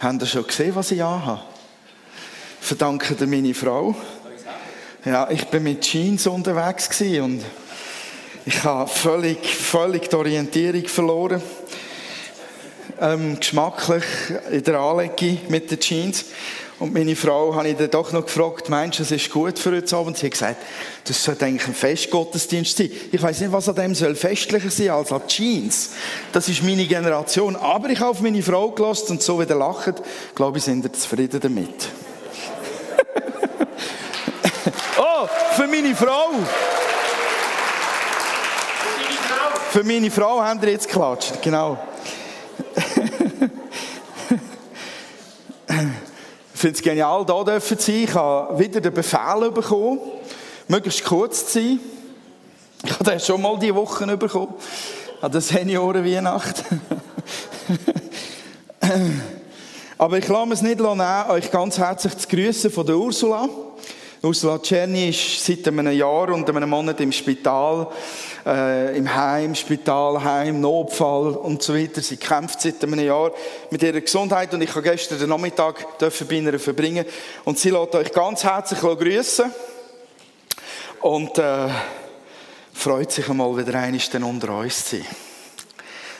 Habt ihr schon gesehen, was ich anhabe? Verdanke dir meine Frau. Ja, ich bin mit Jeans unterwegs und ich habe völlig, völlig die Orientierung verloren. Ähm, geschmacklich in der Anlegung mit den Jeans. Und meine Frau habe ich dann doch noch gefragt, meinst du, es ist gut für heute Abend? Sie hat gesagt, das sollte eigentlich ein Festgottesdienst sein. Ich weiß nicht, was an dem soll festlicher sein als an Jeans. Das ist meine Generation. Aber ich habe auf meine Frau gelassen und so wieder lachen. Ich glaube, ich sind zufrieden damit. oh, für meine Frau. Für meine Frau haben wir jetzt geklatscht, genau. Finde es genial, hier zu sein. Ich habe wieder den Befehl bekommen, möglichst kurz zu sein. Ich habe den schon mal diese Woche bekommen. An der Seniorenweihnacht. Aber ich lasse es nicht nehmen, euch ganz herzlich zu grüßen von der Ursula. Ursula Czerny ist seit einem Jahr und einem Monat im Spital, äh, im Heim, Spital, Heim, Notfall und so weiter. Sie kämpft seit einem Jahr mit ihrer Gesundheit und ich habe gestern den Nachmittag bei ihr verbringen und sie lässt euch ganz herzlich grüßen und äh, freut sich einmal wieder einmal unter uns zu sein.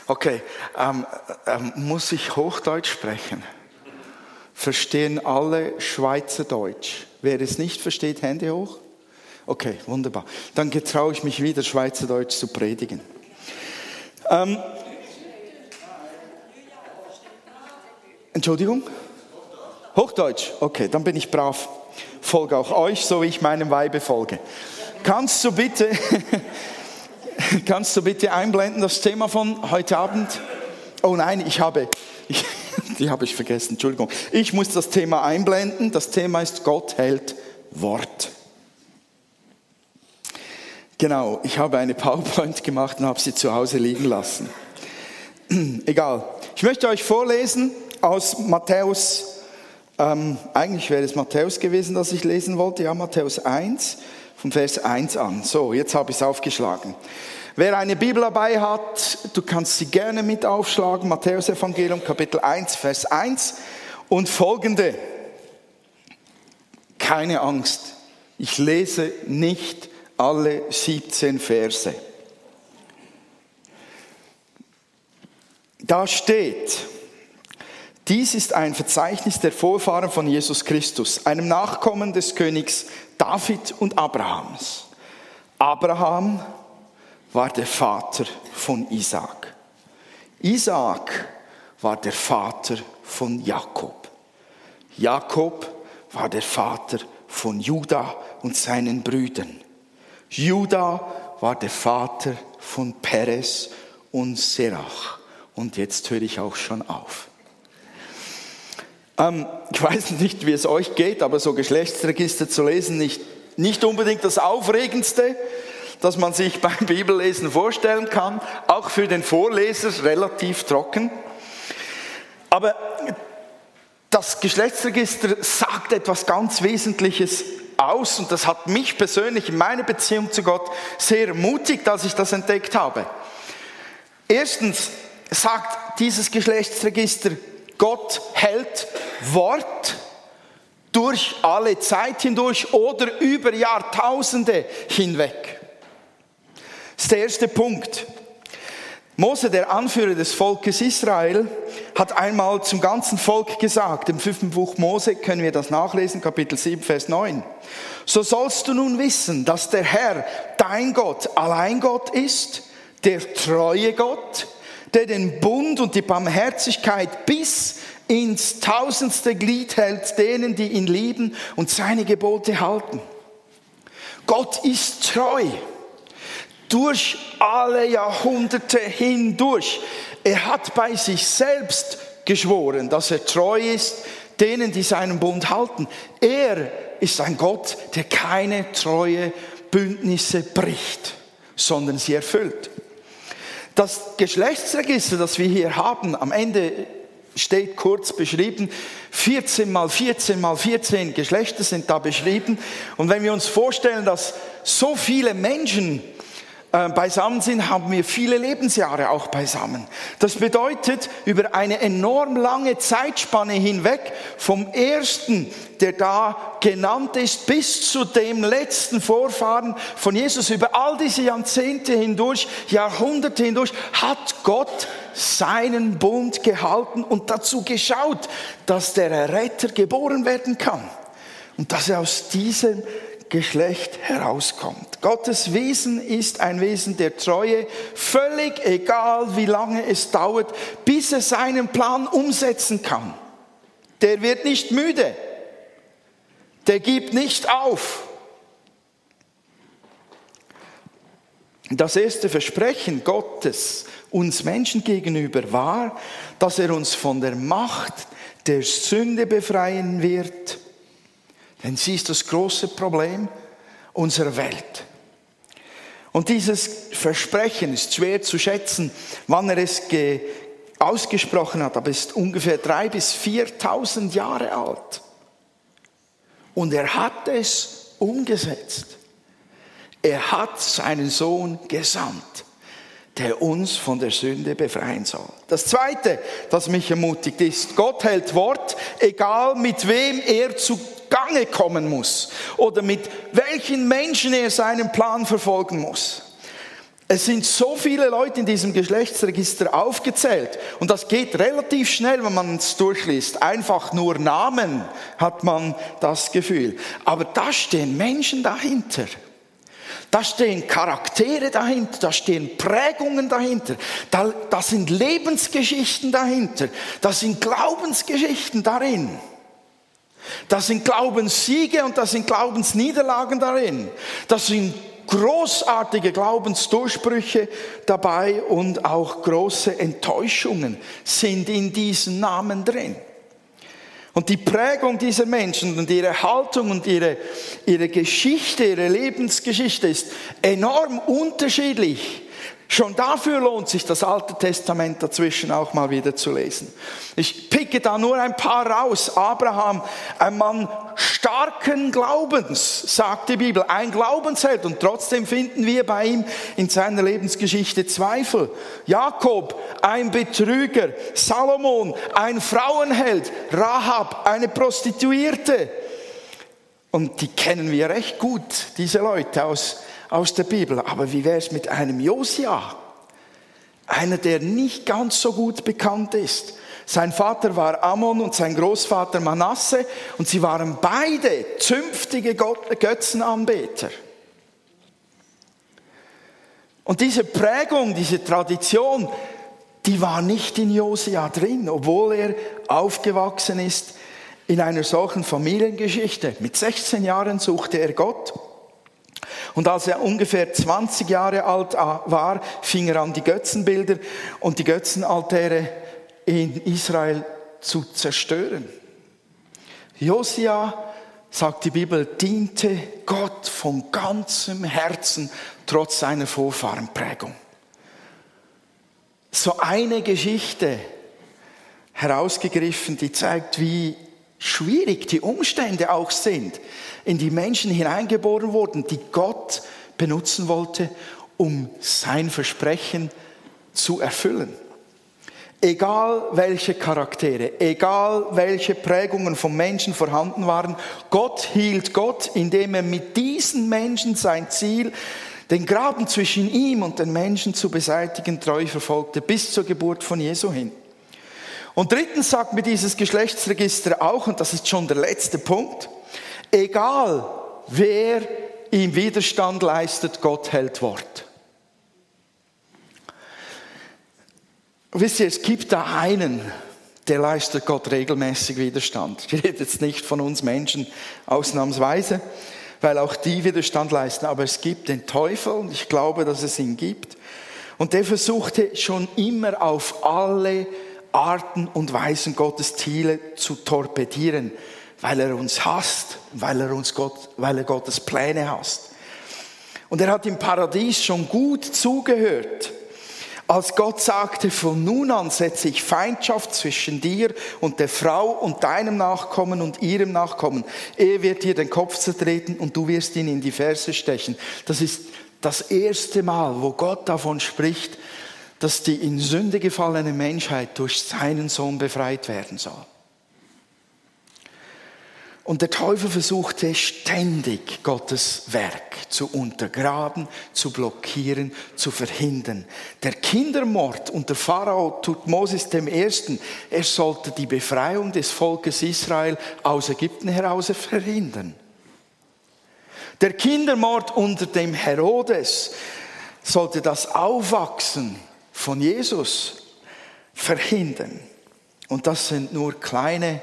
Okay, ähm, ähm, muss ich Hochdeutsch sprechen? Verstehen alle Schweizerdeutsch? Wer es nicht versteht, Hände hoch. Okay, wunderbar. Dann getraue ich mich wieder, Schweizerdeutsch zu predigen. Ähm, Entschuldigung? Hochdeutsch? Okay, dann bin ich brav. Folge auch euch, so wie ich meinem Weibe folge. Kannst du bitte, kannst du bitte einblenden das Thema von heute Abend? Oh nein, ich habe, ich, die habe ich vergessen, Entschuldigung. Ich muss das Thema einblenden. Das Thema ist Gott hält Wort. Genau, ich habe eine PowerPoint gemacht und habe sie zu Hause liegen lassen. Egal. Ich möchte euch vorlesen aus Matthäus, ähm, eigentlich wäre es Matthäus gewesen, das ich lesen wollte, ja, Matthäus 1, vom Vers 1 an. So, jetzt habe ich es aufgeschlagen. Wer eine Bibel dabei hat, du kannst sie gerne mit aufschlagen. Matthäus Evangelium Kapitel 1, Vers 1 und folgende. Keine Angst, ich lese nicht alle 17 Verse. Da steht, dies ist ein Verzeichnis der Vorfahren von Jesus Christus, einem Nachkommen des Königs David und Abrahams. Abraham war der Vater von Isaac. Isaac war der Vater von Jakob. Jakob war der Vater von Juda und seinen Brüdern. Juda war der Vater von Perez und Serach. Und jetzt höre ich auch schon auf. Ähm, ich weiß nicht, wie es euch geht, aber so Geschlechtsregister zu lesen, nicht, nicht unbedingt das Aufregendste das man sich beim Bibellesen vorstellen kann, auch für den Vorleser relativ trocken. Aber das Geschlechtsregister sagt etwas ganz Wesentliches aus und das hat mich persönlich in meiner Beziehung zu Gott sehr ermutigt, als ich das entdeckt habe. Erstens sagt dieses Geschlechtsregister, Gott hält Wort durch alle Zeit hindurch oder über Jahrtausende hinweg. Das ist der erste Punkt. Mose, der Anführer des Volkes Israel, hat einmal zum ganzen Volk gesagt, im fünften Buch Mose können wir das nachlesen, Kapitel 7, Vers 9. So sollst du nun wissen, dass der Herr, dein Gott, allein Gott ist, der treue Gott, der den Bund und die Barmherzigkeit bis ins tausendste Glied hält, denen, die ihn lieben und seine Gebote halten. Gott ist treu durch alle Jahrhunderte hindurch. Er hat bei sich selbst geschworen, dass er treu ist denen, die seinen Bund halten. Er ist ein Gott, der keine treue Bündnisse bricht, sondern sie erfüllt. Das Geschlechtsregister, das wir hier haben, am Ende steht kurz beschrieben, 14 mal 14 mal 14 Geschlechter sind da beschrieben. Und wenn wir uns vorstellen, dass so viele Menschen beisammen sind, haben wir viele Lebensjahre auch beisammen. Das bedeutet, über eine enorm lange Zeitspanne hinweg, vom ersten, der da genannt ist, bis zu dem letzten Vorfahren von Jesus, über all diese Jahrzehnte hindurch, Jahrhunderte hindurch, hat Gott seinen Bund gehalten und dazu geschaut, dass der Retter geboren werden kann. Und dass er aus diesem Geschlecht herauskommt. Gottes Wesen ist ein Wesen der Treue, völlig egal, wie lange es dauert, bis er seinen Plan umsetzen kann. Der wird nicht müde, der gibt nicht auf. Das erste Versprechen Gottes uns Menschen gegenüber war, dass er uns von der Macht der Sünde befreien wird denn sie ist das große Problem unserer Welt. Und dieses Versprechen ist schwer zu schätzen, wann er es ausgesprochen hat, aber es ist ungefähr drei bis 4.000 Jahre alt. Und er hat es umgesetzt. Er hat seinen Sohn gesandt, der uns von der Sünde befreien soll. Das Zweite, das mich ermutigt, ist, Gott hält Wort, egal mit wem er zu Gange kommen muss oder mit welchen Menschen er seinen Plan verfolgen muss. Es sind so viele Leute in diesem Geschlechtsregister aufgezählt und das geht relativ schnell, wenn man es durchliest. Einfach nur Namen hat man das Gefühl. Aber da stehen Menschen dahinter. Da stehen Charaktere dahinter, da stehen Prägungen dahinter, da, da sind Lebensgeschichten dahinter, da sind Glaubensgeschichten darin. Da sind Glaubenssiege und da sind Glaubensniederlagen darin. Das sind großartige Glaubensdurchbrüche dabei und auch große Enttäuschungen sind in diesen Namen drin. Und die Prägung dieser Menschen und ihre Haltung und ihre, ihre Geschichte, ihre Lebensgeschichte ist enorm unterschiedlich Schon dafür lohnt sich das Alte Testament dazwischen auch mal wieder zu lesen. Ich picke da nur ein paar raus. Abraham, ein Mann starken Glaubens, sagt die Bibel, ein Glaubensheld und trotzdem finden wir bei ihm in seiner Lebensgeschichte Zweifel. Jakob, ein Betrüger, Salomon, ein Frauenheld, Rahab, eine Prostituierte. Und die kennen wir recht gut, diese Leute aus aus der Bibel. Aber wie wäre es mit einem Josia? Einer, der nicht ganz so gut bekannt ist. Sein Vater war Ammon und sein Großvater Manasse und sie waren beide zünftige Götzenanbeter. Und diese Prägung, diese Tradition, die war nicht in Josia drin, obwohl er aufgewachsen ist in einer solchen Familiengeschichte. Mit 16 Jahren suchte er Gott und als er ungefähr 20 Jahre alt war, fing er an, die Götzenbilder und die Götzenaltäre in Israel zu zerstören. Josia, sagt die Bibel, diente Gott von ganzem Herzen trotz seiner Vorfahrenprägung. So eine Geschichte herausgegriffen, die zeigt, wie schwierig die Umstände auch sind, in die Menschen hineingeboren wurden, die Gott benutzen wollte, um sein Versprechen zu erfüllen. Egal welche Charaktere, egal welche Prägungen von Menschen vorhanden waren, Gott hielt Gott, indem er mit diesen Menschen sein Ziel, den Graben zwischen ihm und den Menschen zu beseitigen, treu verfolgte, bis zur Geburt von Jesu hin. Und drittens sagt mir dieses Geschlechtsregister auch, und das ist schon der letzte Punkt, egal wer ihm Widerstand leistet, Gott hält Wort. Wisst ihr, es gibt da einen, der leistet Gott regelmäßig Widerstand. Ich rede jetzt nicht von uns Menschen ausnahmsweise, weil auch die Widerstand leisten, aber es gibt den Teufel und ich glaube, dass es ihn gibt. Und der versuchte schon immer auf alle Arten und Weisen Gottes Ziele zu torpedieren, weil er uns hasst, weil er uns Gott, weil er Gottes Pläne hasst. Und er hat im Paradies schon gut zugehört, als Gott sagte, von nun an setze ich Feindschaft zwischen dir und der Frau und deinem Nachkommen und ihrem Nachkommen. Er wird dir den Kopf zertreten und du wirst ihn in die Ferse stechen. Das ist das erste Mal, wo Gott davon spricht, dass die in Sünde gefallene Menschheit durch seinen Sohn befreit werden soll. Und der Teufel versuchte ständig Gottes Werk zu untergraben, zu blockieren, zu verhindern. Der Kindermord unter Pharao tut Moses dem Ersten, er sollte die Befreiung des Volkes Israel aus Ägypten heraus verhindern. Der Kindermord unter dem Herodes sollte das Aufwachsen von Jesus verhindern. Und das sind nur kleine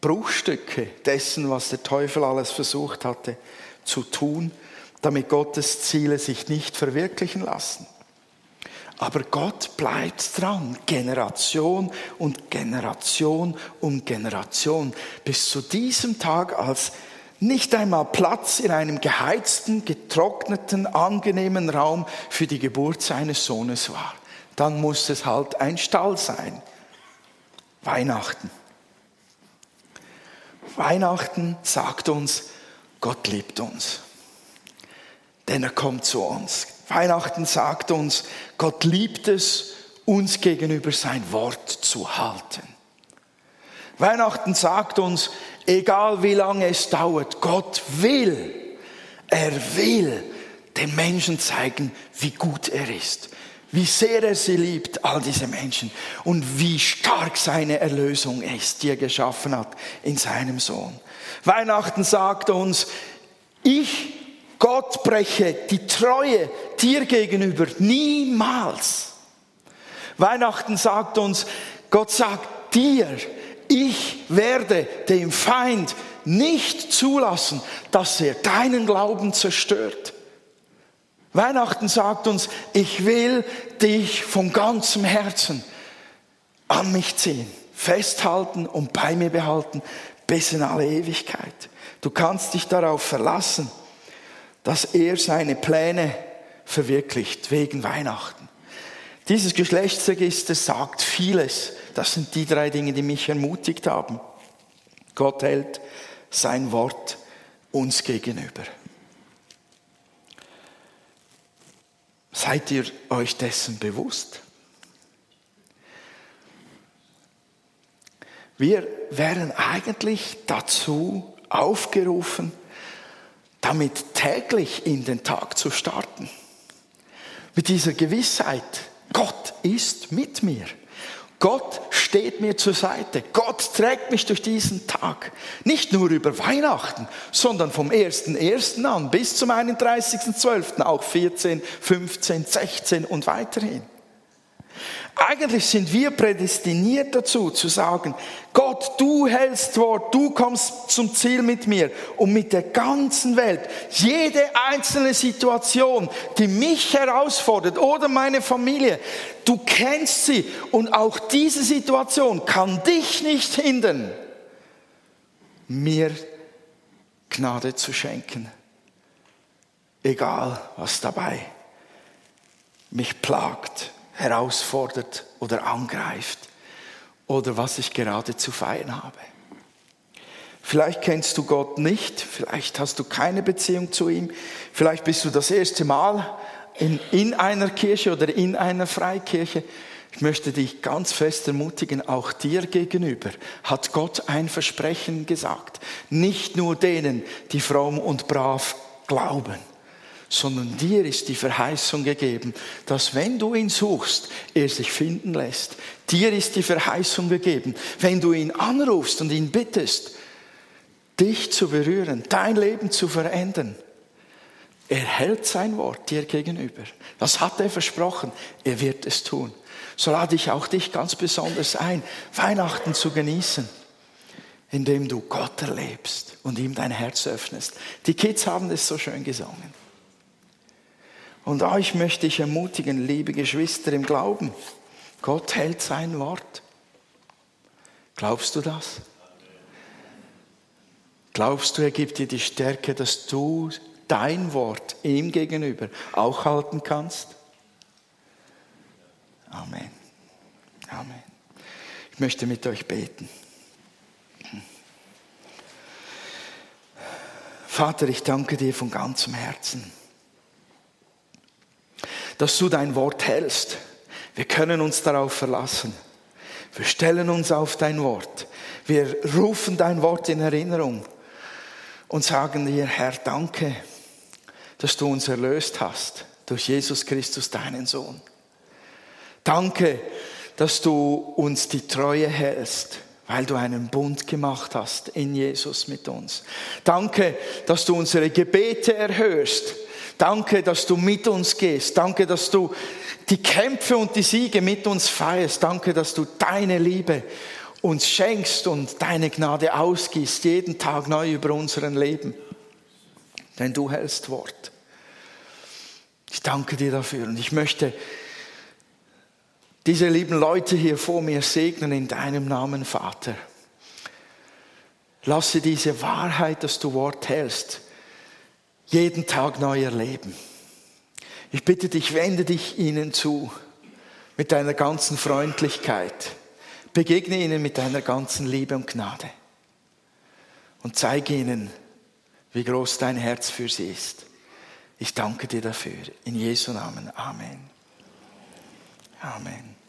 Bruchstücke dessen, was der Teufel alles versucht hatte zu tun, damit Gottes Ziele sich nicht verwirklichen lassen. Aber Gott bleibt dran, Generation und Generation um Generation, bis zu diesem Tag, als nicht einmal Platz in einem geheizten, getrockneten, angenehmen Raum für die Geburt seines Sohnes war. Dann muss es halt ein Stall sein. Weihnachten. Weihnachten sagt uns, Gott liebt uns, denn er kommt zu uns. Weihnachten sagt uns, Gott liebt es, uns gegenüber sein Wort zu halten. Weihnachten sagt uns, egal wie lange es dauert, Gott will, er will den Menschen zeigen, wie gut er ist wie sehr er sie liebt, all diese Menschen, und wie stark seine Erlösung ist, die er geschaffen hat in seinem Sohn. Weihnachten sagt uns, ich, Gott, breche die Treue dir gegenüber niemals. Weihnachten sagt uns, Gott sagt dir, ich werde dem Feind nicht zulassen, dass er deinen Glauben zerstört. Weihnachten sagt uns, ich will dich von ganzem Herzen an mich ziehen, festhalten und bei mir behalten bis in alle Ewigkeit. Du kannst dich darauf verlassen, dass er seine Pläne verwirklicht wegen Weihnachten. Dieses Geschlechtsregister sagt vieles. Das sind die drei Dinge, die mich ermutigt haben. Gott hält sein Wort uns gegenüber. Seid ihr euch dessen bewusst? Wir wären eigentlich dazu aufgerufen, damit täglich in den Tag zu starten. Mit dieser Gewissheit, Gott ist mit mir. Gott steht mir zur Seite. Gott trägt mich durch diesen Tag. Nicht nur über Weihnachten, sondern vom 1.1. an bis zum 31.12., auch 14, 15, 16 und weiterhin. Eigentlich sind wir prädestiniert dazu, zu sagen, Gott, du hältst Wort, du kommst zum Ziel mit mir und mit der ganzen Welt. Jede einzelne Situation, die mich herausfordert oder meine Familie, du kennst sie und auch diese Situation kann dich nicht hindern, mir Gnade zu schenken. Egal, was dabei mich plagt herausfordert oder angreift oder was ich gerade zu feiern habe. Vielleicht kennst du Gott nicht, vielleicht hast du keine Beziehung zu ihm, vielleicht bist du das erste Mal in, in einer Kirche oder in einer Freikirche. Ich möchte dich ganz fest ermutigen, auch dir gegenüber hat Gott ein Versprechen gesagt. Nicht nur denen, die fromm und brav glauben sondern dir ist die Verheißung gegeben, dass wenn du ihn suchst, er sich finden lässt. Dir ist die Verheißung gegeben, wenn du ihn anrufst und ihn bittest, dich zu berühren, dein Leben zu verändern. Er hält sein Wort dir gegenüber. Das hat er versprochen. Er wird es tun. So lade ich auch dich ganz besonders ein, Weihnachten zu genießen, indem du Gott erlebst und ihm dein Herz öffnest. Die Kids haben es so schön gesungen. Und euch möchte ich ermutigen, liebe Geschwister im Glauben, Gott hält sein Wort. Glaubst du das? Glaubst du, er gibt dir die Stärke, dass du dein Wort ihm gegenüber auch halten kannst? Amen. Amen. Ich möchte mit euch beten. Vater, ich danke dir von ganzem Herzen dass du dein Wort hältst. Wir können uns darauf verlassen. Wir stellen uns auf dein Wort. Wir rufen dein Wort in Erinnerung und sagen dir, Herr, danke, dass du uns erlöst hast durch Jesus Christus, deinen Sohn. Danke, dass du uns die Treue hältst, weil du einen Bund gemacht hast in Jesus mit uns. Danke, dass du unsere Gebete erhörst. Danke, dass du mit uns gehst. Danke, dass du die Kämpfe und die Siege mit uns feierst. Danke, dass du deine Liebe uns schenkst und deine Gnade ausgießt, jeden Tag neu über unseren Leben. Denn du hältst Wort. Ich danke dir dafür und ich möchte diese lieben Leute hier vor mir segnen in deinem Namen, Vater. Lasse diese Wahrheit, dass du Wort hältst, jeden Tag neu erleben. Ich bitte dich, wende dich ihnen zu mit deiner ganzen Freundlichkeit. Begegne ihnen mit deiner ganzen Liebe und Gnade. Und zeige ihnen, wie groß dein Herz für sie ist. Ich danke dir dafür. In Jesu Namen. Amen. Amen.